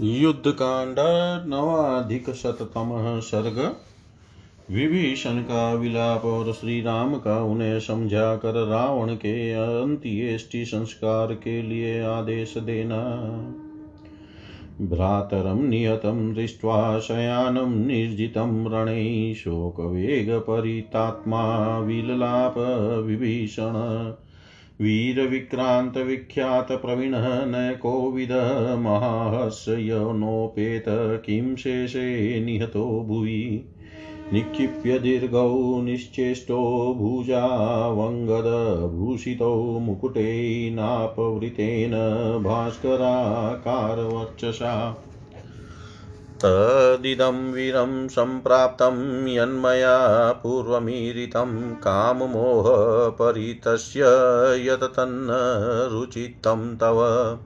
युद्धकांड नवाधिकशततमः सर्ग। विभीषण का विलाप और श्री राम का उन्हें समझा कर रावण के अंत्येष्टि संस्कार के लिए आदेश देना। भ्रातरं नियतं दृष्ट्वा शयानं निर्जितं रणे शोकवेगपरितात्मा विललाप विभीषण। वीरविक्रान्तविख्यातप्रवीणः न कोविद महाहस्यनोपेत किं शेषे निहतो भुवि। निक्षिप्य दीर्घौ निश्चेष्टो भुजावङ्गदभूषितौ मुकुटेनापवृतेन भास्कराकारवर्चसा। तदिदं वीरं सम्प्राप्तं यन्मया पूर्वमीरितं काममोहपरितस्य यततन्न रुचितं तव।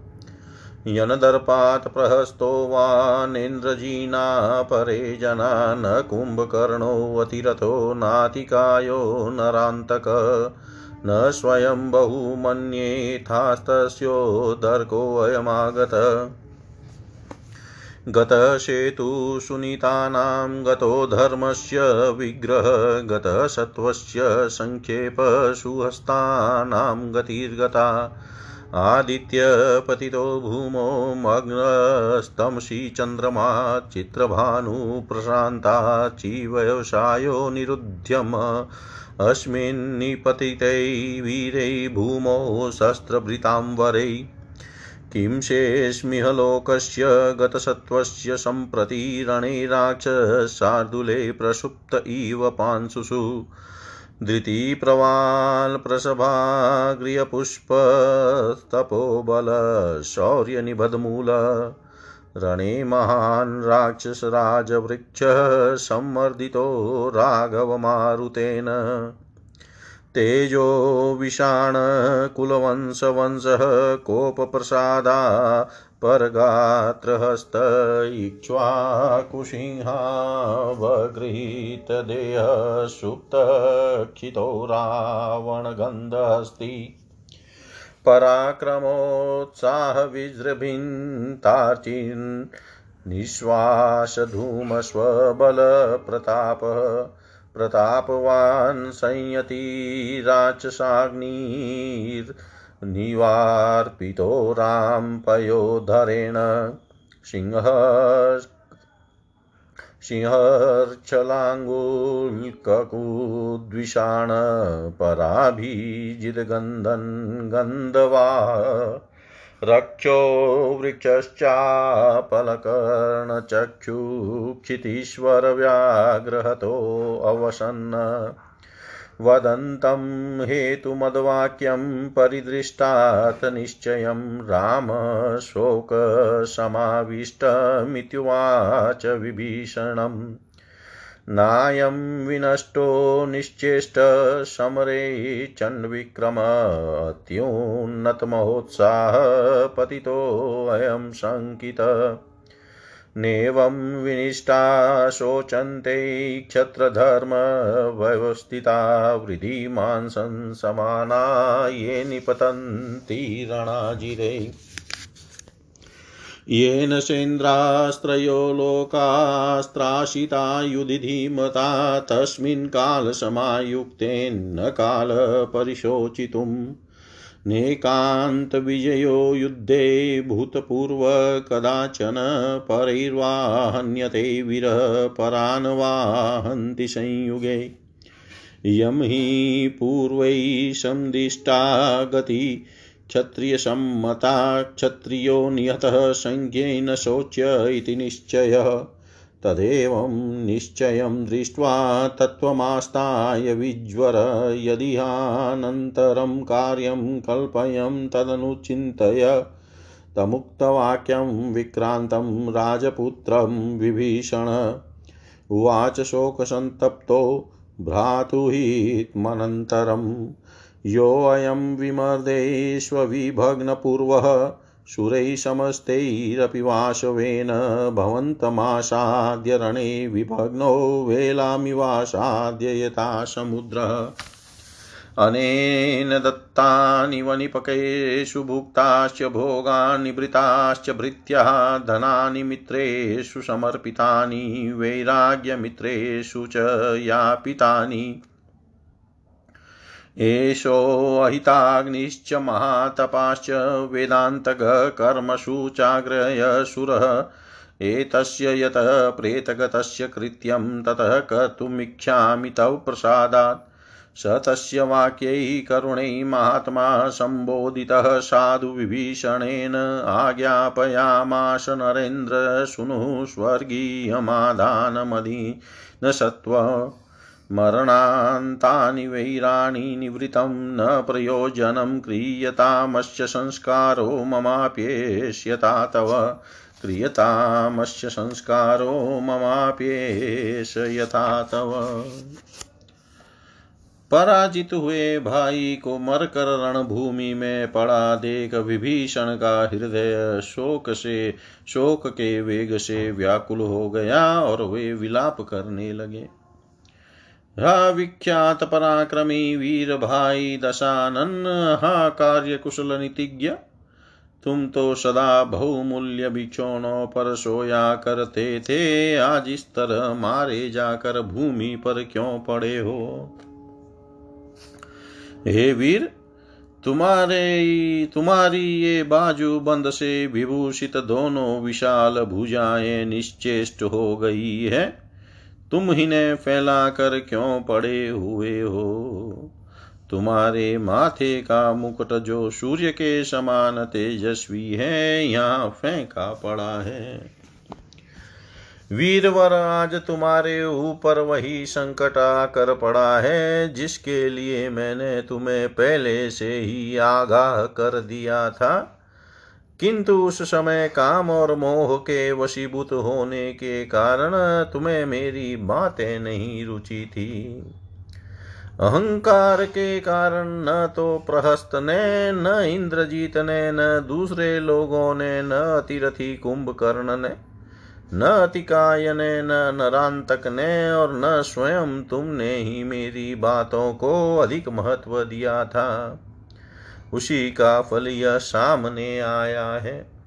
यनदर्पात् प्रहस्तो वानेन्द्रजीना परे जना न कुम्भकर्णोऽतिरथो नातिकायो नरान्तक। न स्वयं बहुमन्येथास्तस्योदर्कोऽयमागत गतसेतुसुनीतानां गतो धर्मस्य विग्रह, गतसत्त्वस्य सङ्क्षेपसुहस्तानां गतिर्गता। आदित्यपतितो भूमौ मग्नस्तमसि चन्द्रमा चित्रभानुप्रशान्ता चिव्यवसायो निरुध्यम। अस्मिन्निपतितै वीरै भूमौ शस्त्रभृताम्बरै किं शेष्मिह लोकस्य गतसत्त्वस्य सम्प्रति रणे राक्षसार्दूले प्रसुप्त इव पांशुषु धृतिप्रवालप्रसभाग्र्यपुष्पतपोबलशौर्यनिबधमूल रणे महान् राक्षसराजवृक्षः सम्मर्दितो राघवमारुतेन। तेजो विषाणकुलवंशवंशः कोपप्रसादा परगात्रहस्त इक्ष्वाकुसिंहावगृहीतदेहः सुप्तक्षितो रावणगन्धस्ति पराक्रमोत्साहविजृभिन्तार्चिन् निःश्वासधूमस्वबलप्रतापः प्रतापवान् संयतिराक्षसाग्निर्निवार्पितो राम्पयोधरेण सिंह सिंहर्चलाङ्गुल्ककुद्विषाण पराभिजितगन्धन् गन्धवा रक्षो वृक्षश्चापलकर्णचक्षुक्षितीश्वरव्याघ्रहतोऽवसन् वदन्तं हेतुमद्वाक्यं परिदृष्टात् निश्चयं राम शोकसमाविष्टमित्युवाच विभीषणम्। नायं विनष्टो निश्चेष्टसमरे चण्डविक्रमत्युन्नतमहोत्साह पतितोऽयं शङ्कित। नेवं विनिष्टा शोचन्ते क्षत्रधर्मव्यवस्थिता वृद्धिमांसं समाना ये निपतन्ति रणाजिरे। येन सेन्द्रास्त्रयो लोकास्त्राशिता युधिधीमता तस्मिन् कालसमायुक्तेन्न कालपरिशोचितुम्। नेकान्तविजयो युद्धे भूतपूर्व कदाचन परैर्वाहन्यते विरह परान् वाहन्ति संयुगे। यं हि पूर्वैः सन्दिष्टा गति क्षत्रियसम्मता क्षत्रियो निहतः संज्ञेन शोच्य इति निश्चयः। तदेवं निश्चयं दृष्ट्वा तत्त्वमास्ताय विज्वर यदिहानन्तरं कार्यं कल्पयं तदनुचिन्तय। तमुक्तवाक्यं विक्रान्तं राजपुत्रं विभीषण। उवाच शोकसन्तप्तो भ्रातुहित्मनन्तरम्। योऽयं विमर्देष्वविभग्नपूर्वः सुरैः समस्तैरपि वाशवेन भवन्तमासाद्य रणे विभग्नो वेलामिवासाद्य यथा समुद्रः। अनेन दत्तानि वनिपकेषु भुक्ताश्च भोगान् निवृताश्च भृत्याः धनानि मित्रेषु समर्पितानि वैराग्यमित्रेषु च यापितानि एषोऽहिताग्निश्च महातपाश्च वेदान्तकर्मसु चाग्रयसुरः एतस्य यतः प्रेतगतस्य कृत्यं ततः कर्तुमिच्छामि तव प्रसादात्। स तस्य वाक्यै करुणै महात्मा सम्बोधितः साधुविभीषणेन आज्ञापयामाश नरेन्द्र शृणुः न सत्त्व मरणान्तानि वैराणि निवृत्तं न प्रयोजनं क्रियतामस्य संस्कारो ममाप्येष्यता तव। क्रियतामस्य संस्कारो ममाप्येष यथा तव। पराजित हुए भाई को मरकर रणभूमि में पड़ा देख विभीषण का हृदय शोक से, शोक के वेग से व्याकुल हो गया और वे विलाप करने लगे। विख्यात पराक्रमी वीर भाई दशानन हा कार्य कुशल नीतिज्ञ तुम तो सदा बहुमूल्य बिछोनों पर सोया करते थे, आज इस तरह मारे जाकर भूमि पर क्यों पड़े हो? हे वीर, तुम्हारे तुम्हारी ये बाजू बंद से विभूषित दोनों विशाल भुजाएँ निश्चेष्ट हो गई है। तुम ही ने फैला कर क्यों पड़े हुए हो? तुम्हारे माथे का मुकुट जो सूर्य के समान तेजस्वी है, यहाँ फेंका पड़ा है। वीरवर आज तुम्हारे ऊपर वही संकट आकर पड़ा है, जिसके लिए मैंने तुम्हें पहले से ही आगाह कर दिया था। किंतु उस समय काम और मोह के वशीभूत होने के कारण तुम्हें मेरी बातें नहीं रुचि थी। अहंकार के कारण न तो प्रहस्त ने, न इंद्रजीत ने, न दूसरे लोगों ने, न अतिरथी कुंभकर्ण ने, न अतिकाय ने, न नरांतक ने और न स्वयं तुमने ही मेरी बातों को अधिक महत्व दिया था। उसी का फल यह सामने आया है।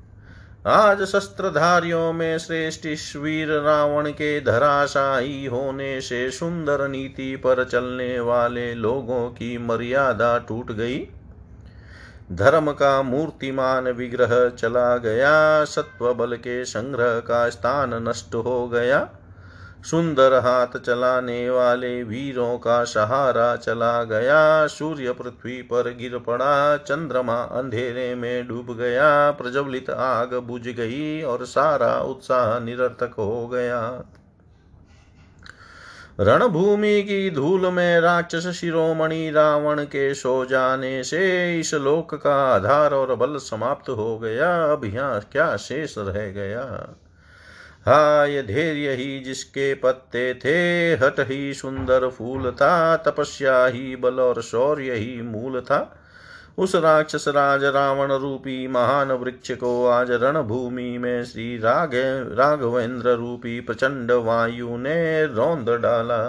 आज शस्त्रधारियों में श्रेष्ठ वीर रावण के धराशाही होने से सुंदर नीति पर चलने वाले लोगों की मर्यादा टूट गई। धर्म का मूर्तिमान विग्रह चला गया सत्व बल के संग्रह का स्थान नष्ट हो गया। सुंदर हाथ चलाने वाले वीरों का सहारा चला गया। सूर्य पृथ्वी पर गिर पड़ा, चंद्रमा अंधेरे में डूब गया, प्रज्वलित आग बुझ गई और सारा उत्साह निरर्थक हो गया। रणभूमि की धूल में राक्षस शिरोमणि रावण के सो जाने से इस लोक का आधार और बल समाप्त हो गया। अब यहाँ क्या शेष रह गया? हाय धैर्य ही जिसके पत्ते थे हट ही सुंदर फूल था, तपस्या ही बल और शौर्य ही मूल था। उस राक्षस राज रावण रूपी महान वृक्ष को आज रणभूमि में श्री राघ राघवेंद्र रूपी प्रचंड वायु ने रौंद डाला।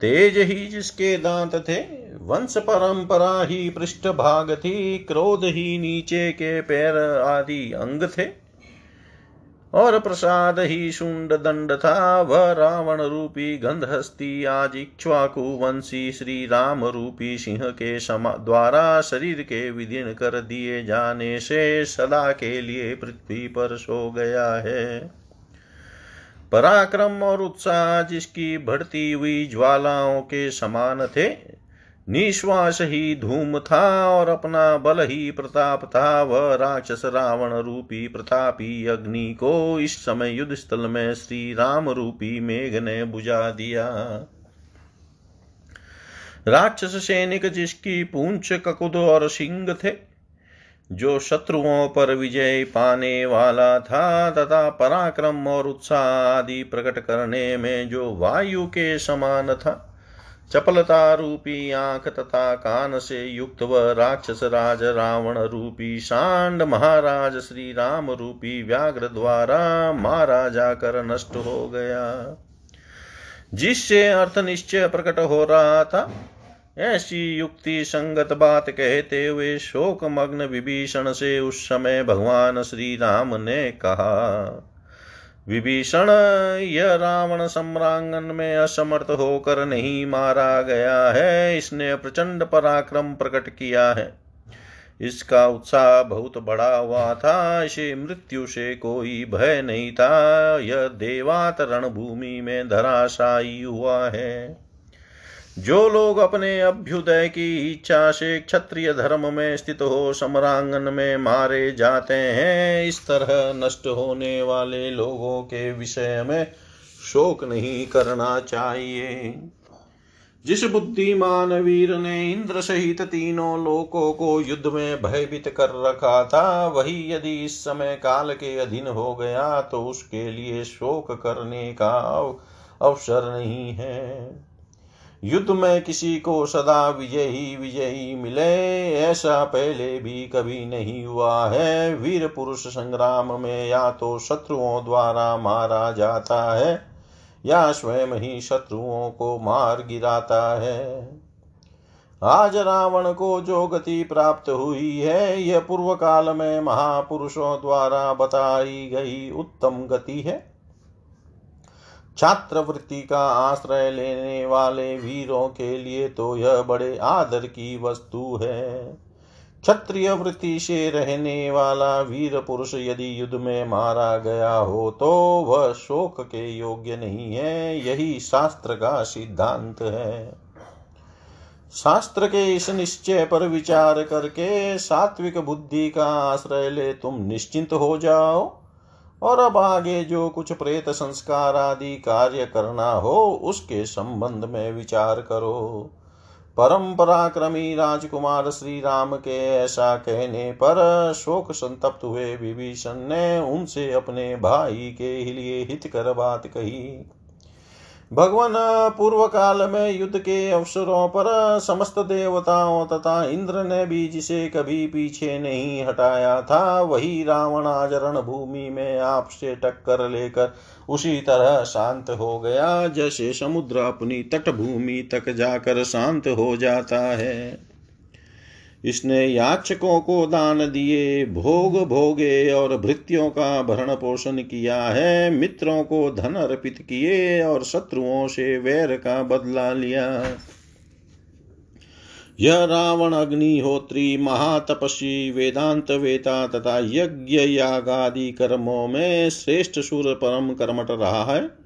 तेज ही जिसके दांत थे, वंश परंपरा ही पृष्ठ भाग थी, क्रोध ही नीचे के पैर आदि अंग थे। और प्रसाद ही शुंड दंड था वह रावण रूपी गंधहस्ती आज इक्ष्वाकु वंशी श्री राम रूपी सिंह के समा द्वारा शरीर के विदीर्ण कर दिए जाने से सदा के लिए पृथ्वी पर सो गया है। पराक्रम और उत्साह जिसकी बढ़ती हुई ज्वालाओं के समान थे निश्वास ही धूम था और अपना बल ही प्रताप था। वह राक्षस रावण रूपी प्रतापी अग्नि को इस समय युद्ध स्थल में श्री राम रूपी मेघ ने बुझा दिया। राक्षस सैनिक जिसकी पूंछ, ककुद और सिंह थे, जो शत्रुओं पर विजय पाने वाला था, तथा पराक्रम और उत्साह आदि प्रकट करने में जो वायु के समान था। चपलता रूपी आँख तथा कान से युक्त व राक्षस राज रावण रूपी सांड महाराज श्री राम रूपी व्याघ्र द्वारा मारा जाकर नष्ट हो गया। जिससे अर्थ निश्चय प्रकट हो रहा था, ऐसी युक्ति संगत बात कहते हुए शोक मग्न विभीषण से उस समय भगवान श्री राम ने कहा विभीषण, यह रावण सम्रांगन में असमर्थ होकर नहीं मारा गया है। इसने प्रचंड पराक्रम प्रकट किया है। इसका उत्साह बहुत बड़ा हुआ था। इसे मृत्यु से कोई भय नहीं था। यह देवात रणभूमि में धराशायी हुआ है। जो लोग अपने अभ्युदय की इच्छा से क्षत्रिय धर्म में स्थित हो, सम्रांगन में मारे जाते हैं, इस तरह नष्ट होने वाले लोगों के विषय में शोक नहीं करना चाहिए। जिस बुद्धिमान वीर ने इंद्र सहित तीनों लोकों को युद्ध में भयभीत कर रखा था, वही यदि इस समय काल के अधीन हो गया तो उसके लिए शोक करने का अवसर नहीं है। युद्ध में किसी को सदा विजयी विजयी मिले, ऐसा पहले भी कभी नहीं हुआ है। वीर पुरुष संग्राम में या तो शत्रुओं द्वारा मारा जाता है, या स्वयं ही शत्रुओं को मार गिराता है। आज रावण को जो गति प्राप्त हुई है, यह पूर्व काल में महापुरुषों द्वारा बताई गई उत्तम गति है। छात्र वृत्ति का आश्रय लेने वाले वीरों के लिए तो यह बड़े आदर की वस्तु है। क्षत्रिय वृत्ति से रहने वाला वीर पुरुष यदि युद्ध में मारा गया हो तो वह शोक के योग्य नहीं है, यही शास्त्र का सिद्धांत है। शास्त्र के इस निश्चय पर विचार करके सात्विक बुद्धि का आश्रय ले तुम निश्चिंत हो जाओ। और अब आगे जो कुछ प्रेत संस्कार आदि कार्य करना हो, उसके संबंध में विचार करो। परम पराक्रमी राजकुमार श्री राम के ऐसा कहने पर शोक संतप्त हुए विभीषण ने उनसे अपने भाई के लिए हित कर बात कही। भगवान पूर्व काल में युद्ध के अवसरों पर समस्त देवताओं तथा इंद्र ने भी जिसे कभी पीछे नहीं हटाया था, वही रावण आज भूमि में आपसे टक्कर लेकर उसी तरह शांत हो गया, जैसे समुद्र अपनी तटभूमि तक जाकर शांत हो जाता है। इसने याचकों को दान दिए, भोग भोगे और भृत्यों का भरण पोषण किया है। मित्रों को धन अर्पित किए और शत्रुओं से वैर का बदला लिया। यह रावण अग्निहोत्री, महातपस्वी, वेदांत वेता तथा यज्ञ यागादि कर्मों में श्रेष्ठ सूर परम कर्मठ रहा है।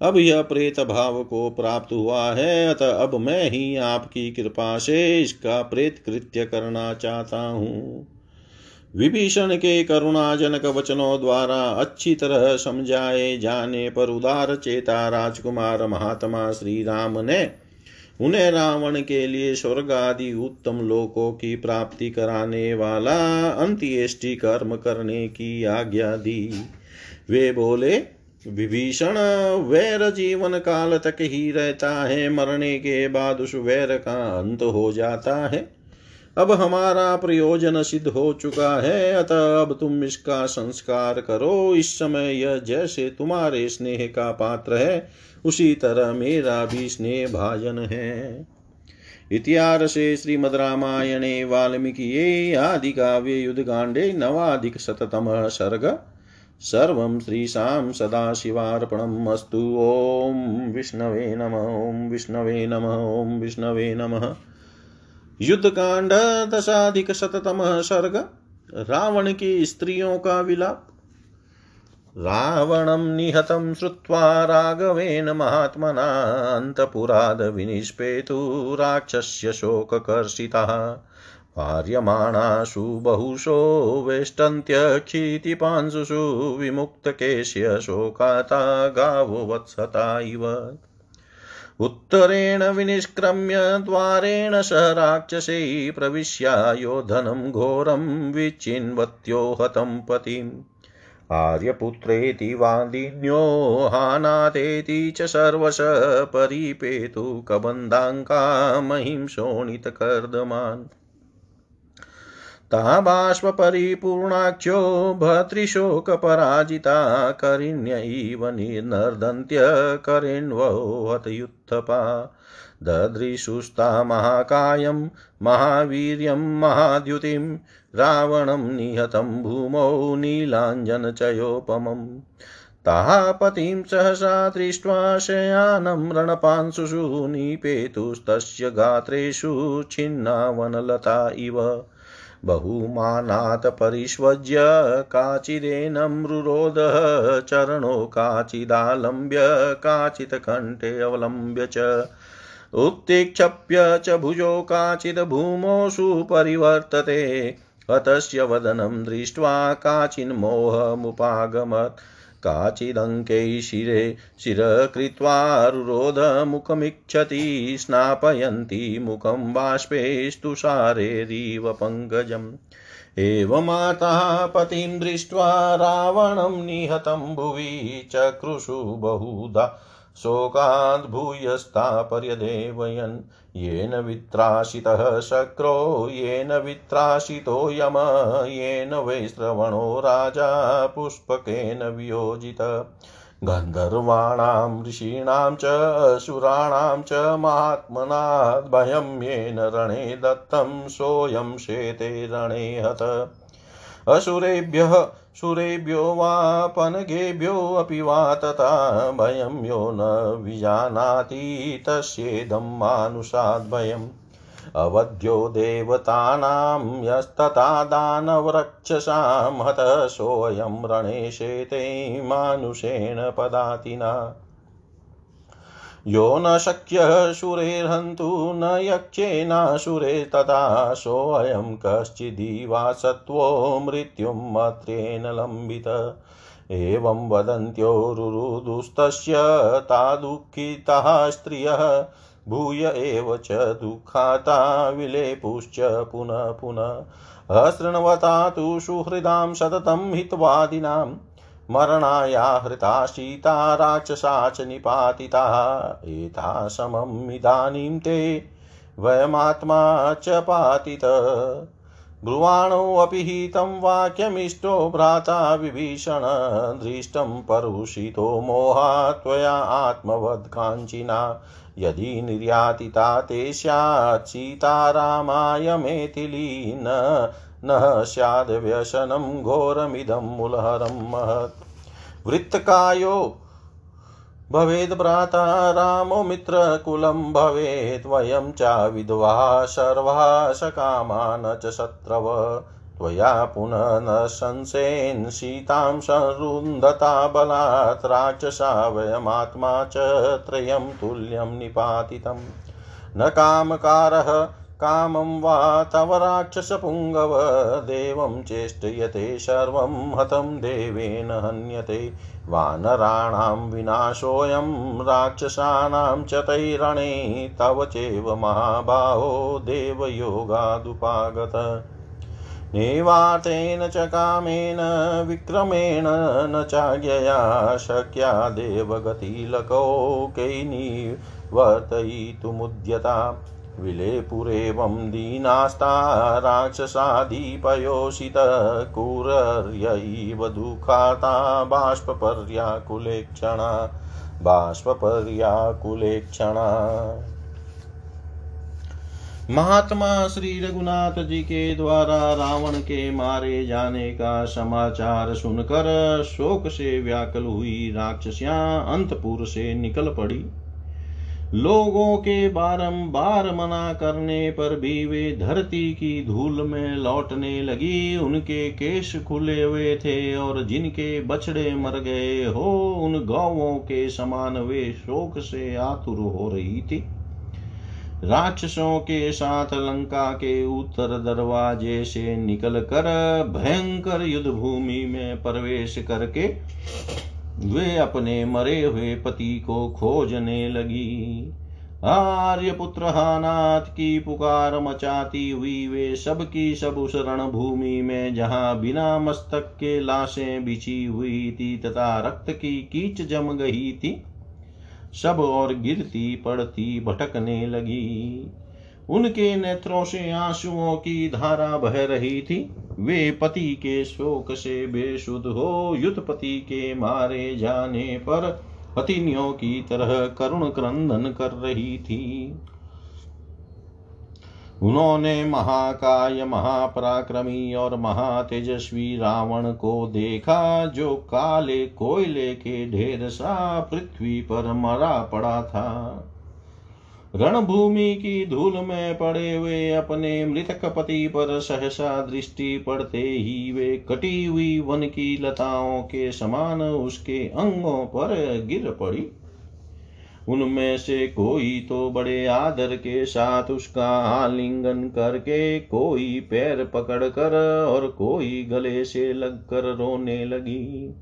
अब यह प्रेत भाव को प्राप्त हुआ है, अतः अब मैं ही आपकी कृपा से इसका प्रेत कृत्य करना चाहता हूँ। विभीषण के करुणाजनक वचनों द्वारा अच्छी तरह समझाए जाने पर उदार चेता राजकुमार महात्मा श्री राम ने उन्हें रावण के लिए स्वर्ग आदि उत्तम लोकों की प्राप्ति कराने वाला अंत्येष्टि कर्म करने की आज्ञा दी। वे बोले विभीषण, वैर जीवन काल तक ही रहता है, मरने के बाद उस वैर का अंत हो जाता है। अब हमारा प्रयोजन सिद्ध हो चुका है, अतः अब तुम इसका संस्कार करो। इस समय यह जैसे तुम्हारे स्नेह का पात्र है, उसी तरह मेरा भी स्नेह भाजन है। इतिहासे श्रीमद्रामायणे वाल्मीकिये, आदिकाव्ये युद्धकाण्डे नवाधिकशततमः सर्ग। सर्वं श्रीशां सदाशिवार्पणम् अस्तु। ॐ विष्णवे नम, ॐ विष्णवे नम, ॐ विष्णवे नमः। युद्धकांड, दशाधिक शततमः सर्ग, रावण की स्त्रियों का विलाप। रावणं निहतं श्रुत्वा राघवेन महात्मना अन्तपुराद विनिष्पेतु राक्षस्य शोककर्षितः। पार्यमाणासु बहुशो वेष्टन्त्यक्षितिपांशुषु विमुक्तकेश्य शोकाता गावो वत्सता इव। उत्तरेण विनिष्क्रम्य द्वारेण स राक्षसै प्रविश्य योधनं घोरं विचिन्वत्यो हतं पतिम्। आर्यपुत्रेति वादिन्यो हानातेति च सर्वश परिपेतु कबन्धाङ्का महिं शोणितकर्दमान्। ता बाष्परिपूर्णाख्यो भर्तृशोकपराजिता करिण्य इव करिण्वो हतयुत्थपा ददृशुस्ता महाकायं, महावीर्यं, महाद्युतिं, रावणं निहतं भूमौ नीलाञ्जनचयोपमम् ताः पतिं सहसा दृष्ट्वा शयानं रणपांशुषु निपेतुस्तस्य गात्रेषु छिन्नावनलता इव। बहुमानात् परिष्वज्य काचिदेनं रुरोदः चरणो काचिदालम्ब्य काचित्कण्ठे अवलम्ब्य च। उत्तिक्षप्य च भुजो काचिद् भूमोऽसु परिवर्तते हतस्य वदनं दृष्ट्वा काचिन्मोहमुपागमत्। काचिदङ्कै शिरे शिरकृत्वा रुरोधमुखमिच्छति स्नापयन्ती मुखं बाष्पेस्तुषारेरिव पङ्कजम् एवमातः पतिं दृष्ट्वा रावणं निहतं भुवि चक्रुषु बहुधा। शोकाद्भूयस्तापर्यदेवयन् येन वित्राशितः शक्रो, येन वित्राशितो यम, येन वै श्रवणो राजा पुष्पकेन वियोजित। गन्धर्वाणां, ऋषीणां च, असुराणां च महात्मनाद्भयं येन रणे दत्तं, सोऽयं शेते रणे हत। असुरेभ्यः सुरेभ्यो वा पनगेभ्योऽपि वा तथा भयं यो न विजानाति तस्येदं मानुषाद्भयम् अवध्यो देवतानां यस्तथा दानवरक्षसां हतः सोऽयं रणेशेते मानुषेण पदातिना। यो न शक्यः शुरेर्हन्तु न यक्षेनाशुरे तथा सोऽयं कश्चिदिवा सत्त्वो मृत्युं मत्रेण लम्बित। एवं वदन्त्यो ता दुःखिताः स्त्रियः, भूय एव च दुःखाता विलेपुश्च पुनः पुनः। अशृण्वता तु सुहृदां सततं हितवादिनाम्। मरणाया हृता सीता राक्षसा च निपातिताः। एता समम् इदानीं ते वयमात्मा च पातित। ब्रुवाणोऽपि हितं वाक्यमिष्टो भ्राता विभीषण। दृष्टं परुषितो मोहा त्वया आत्मवद्काञ्चिना यदि निर्यातिता ते स्यात् सीतारामाय मेथिली न न स्याद्व्यसनं घोरमिदं मुलहरं महत्। वृत्तकायो। भवेद् भ्राता रामो मित्रकुलं भवेत्, वयं च विधवा सर्वा सकामा च शत्रव। त्वया पुनः न संसेन् सीतां संरुन्धता बलात्, राक्षसा वयमात्मा च त्रयं तुल्यं निपातितं। न कामकारः कामं वा तव राक्षसपुङ्गव, देवं चेष्टयते सर्वं हतं देवेन हन्यते। वानराणां विनाशोऽयं, राक्षसानां च तैरणे, तव चैव महाबाहो देवयोगादुपागत। नेवातेन च कामेन, विक्रमेण न चाज्ञया शक्या देवगतिलकौ कैनिवर्तयितुमुद्यता विलेपुरेवं दीनास्ता राक्षसाधिपयोषितकुरर्यैव दुःखाता बाष्पर्याकुलेक्षणा बाष्पर्याकुलेक्षणा महात्मा श्री रघुनाथ जी के द्वारा रावण के मारे जाने का समाचार सुनकर शोक से व्याकुल हुई राक्षसियाँ अंतपुर से निकल पड़ी। लोगों के बारंबार मना करने पर भी वे धरती की धूल में लौटने लगी। उनके केश खुले हुए थे और जिनके बछड़े मर गए हो, उन गौवों के समान वे शोक से आतुर हो रही थी। राक्षसों के साथ लंका के उत्तर दरवाजे से निकल कर भयंकर युद्ध भूमि में प्रवेश करके वे अपने मरे हुए पति को खोजने लगी। आर्यपुत्र हानाथ की पुकार मचाती हुई वे सब की सब उस रणभूमि में जहाँ बिना मस्तक के लाशें बिछी हुई थी तथा रक्त की कीच जम गई थी, सब और गिरती पड़ती भटकने लगी। उनके नेत्रों से आंसुओं की धारा बह रही थी। वे पति के शोक से बेसुध हो युद्धपति के मारे जाने पर पतिनियों की तरह करुण क्रंदन कर रही थी। उन्होंने महाकाय, महापराक्रमी और महातेजस्वी रावण को देखा, जो काले कोयले के ढेर सा पृथ्वी पर मरा पड़ा था। रणभूमि की धूल में पड़े हुए अपने मृतक पति पर सहसा दृष्टि पड़ते ही वे कटी हुई वन की लताओं के समान उसके अंगों पर गिर पड़ी। उनमें से कोई तो बड़े आदर के साथ उसका आलिंगन करके कोई पैर पकड़कर और कोई गले से लगकर रोने लगी।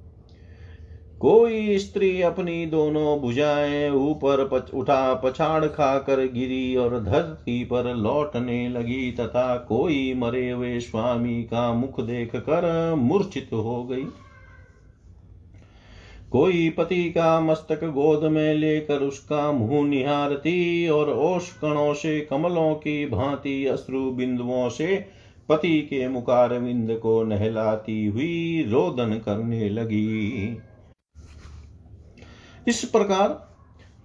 कोई स्त्री अपनी दोनों भुजाएँ ऊपर पच, उठा पछाड़ खाकर गिरी और धरती पर लौटने लगी तथा कोई मरे हुए स्वामी का मुख देख कर मूर्छित हो गई। कोई पति का मस्तक गोद में लेकर उसका मुँह निहारती और ओष कणों से कमलों की भांति अश्रु बिंदुओं से पति के मुकार विंद को नहलाती हुई रोदन करने लगी। इस प्रकार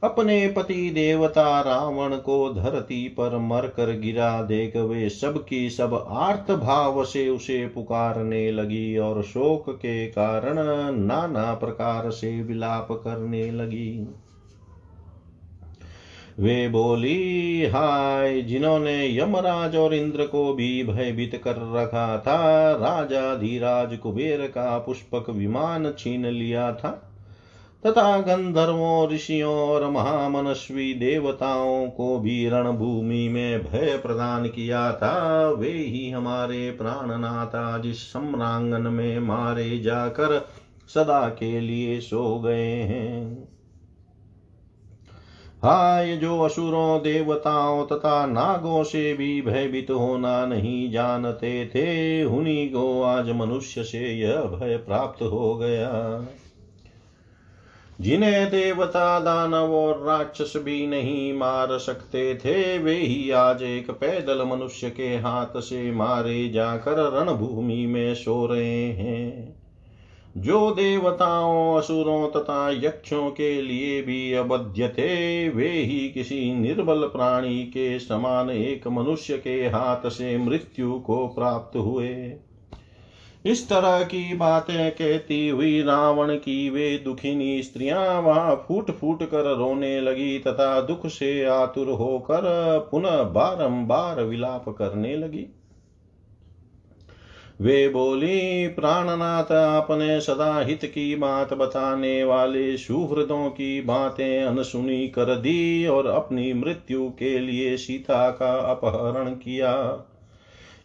अपने पति देवता रावण को धरती पर मर कर गिरा देख वे सब की सब आर्त भाव से उसे पुकारने लगी और शोक के कारण नाना प्रकार से विलाप करने लगी। वे बोली, हाय, जिन्होंने यमराज और इंद्र को भी भयभीत कर रखा था, राजा धीराज कुबेर का पुष्पक विमान छीन लिया था। तथा गंधर्वों, ऋषियों और महामनस्वी देवताओं को भी रणभूमि में भय प्रदान किया था। वे ही हमारे प्राणनाथा जिस सम्रांगन में मारे जाकर सदा के लिए सो गए हैं। हाय, जो असुरों, देवताओं तथा नागों से भी भयभीत होना नहीं जानते थे उन्हीं को आज मनुष्य से यह भय प्राप्त हो गया। जिन्हें देवता दानव और राक्षस भी नहीं मार सकते थे, वे ही आज एक पैदल मनुष्य के हाथ से मारे जाकर रणभूमि में सो रहे हैं। जो देवताओं, असुरों तथा यक्षों के लिए भी अबध्य थे, वे ही किसी निर्बल प्राणी के समान एक मनुष्य के हाथ से मृत्यु को प्राप्त हुए। इस तरह की बातें कहती हुई रावण की वे दुखिनी स्त्रियाँ वहाँ फूट फूट कर रोने लगी तथा दुख से आतुर होकर पुनः बारंबार विलाप करने लगी। वे बोली, प्राणनाथ, आपने सदा हित की बात बताने वाले सुहृदों की बातें अनसुनी कर दी और अपनी मृत्यु के लिए सीता का अपहरण किया।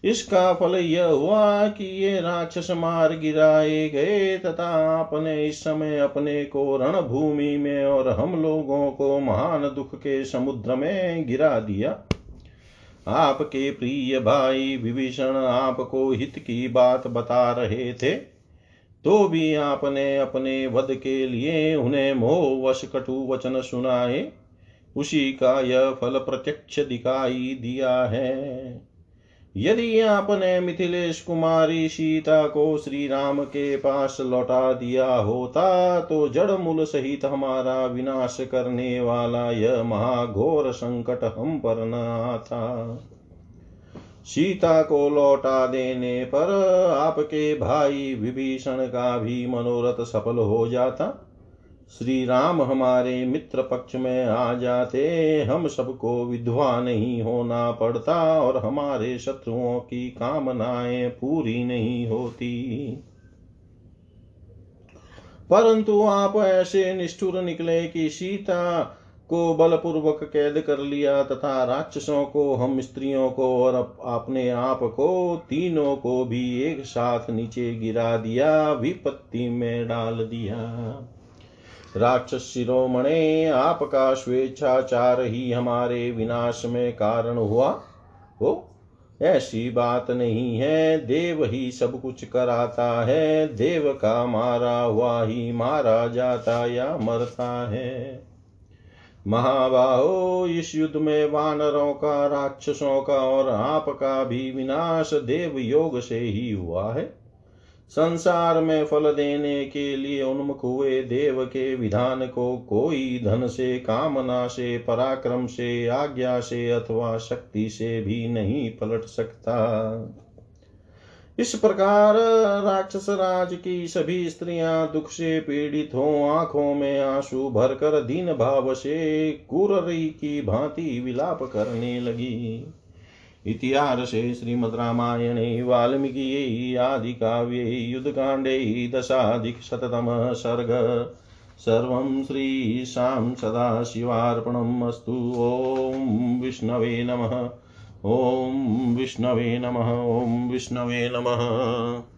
इसका फल यह हुआ कि ये राक्षस मार गिराए गए तथा आपने इस समय अपने को रणभूमि में और हम लोगों को महान दुख के समुद्र में गिरा दिया। आपके प्रिय भाई विभीषण आपको हित की बात बता रहे थे तो भी आपने अपने वध के लिए उन्हें मोहवश कटु वचन सुनाए। उसी का यह फल प्रत्यक्ष दिखाई दिया है। यदि आपने मिथिलेश कुमारी सीता को श्री राम के पास लौटा दिया होता तो जड़ मूल सहित हमारा विनाश करने वाला यह महाघोर संकट हम पर न आता। सीता को लौटा देने पर आपके भाई विभीषण का भी मनोरथ सफल हो जाता। श्री राम हमारे मित्र पक्ष में आ जाते। हम सबको विधवा नहीं होना पड़ता और हमारे शत्रुओं की कामनाएँ पूरी नहीं होती। परंतु आप ऐसे निष्ठुर निकले कि सीता को बलपूर्वक कैद कर लिया तथा राक्षसों को, हम स्त्रियों को और अपने आप को, तीनों को भी एक साथ नीचे गिरा दिया, विपत्ति में डाल दिया। राक्षस शिरोमणे आपका स्वेच्छाचार ही हमारे विनाश में कारण हुआ। हो, ऐसी बात नहीं है, देव ही सब कुछ कराता है, देव का मारा हुआ ही मारा जाता या मरता है। महाबाहो, इस युद्ध में वानरों का, राक्षसों का और आपका भी विनाश देव योग से ही हुआ है। संसार में फल देने के लिए उन्मुख हुए देव के विधान को कोई धन से, कामना से, पराक्रम से, आज्ञा से अथवा शक्ति से भी नहीं पलट सकता। इस प्रकार राक्षस राज की सभी स्त्रियाँ दुख से पीड़ित हो, आँखों में आँसू भरकर दीन भाव से कुररी की भांति विलाप करने लगी। इतिहासे श्रीमद्रामायणे वाल्मीकियै, आदिकाव्ये, युद्धकाण्डे दशाधिकशततमः सर्ग। सर्वं श्रीशां सदाशिवार्पणम् अस्तु। ॐ विष्णवे नमः। ॐ विष्णवे नमः। ॐ विष्णवे नमः।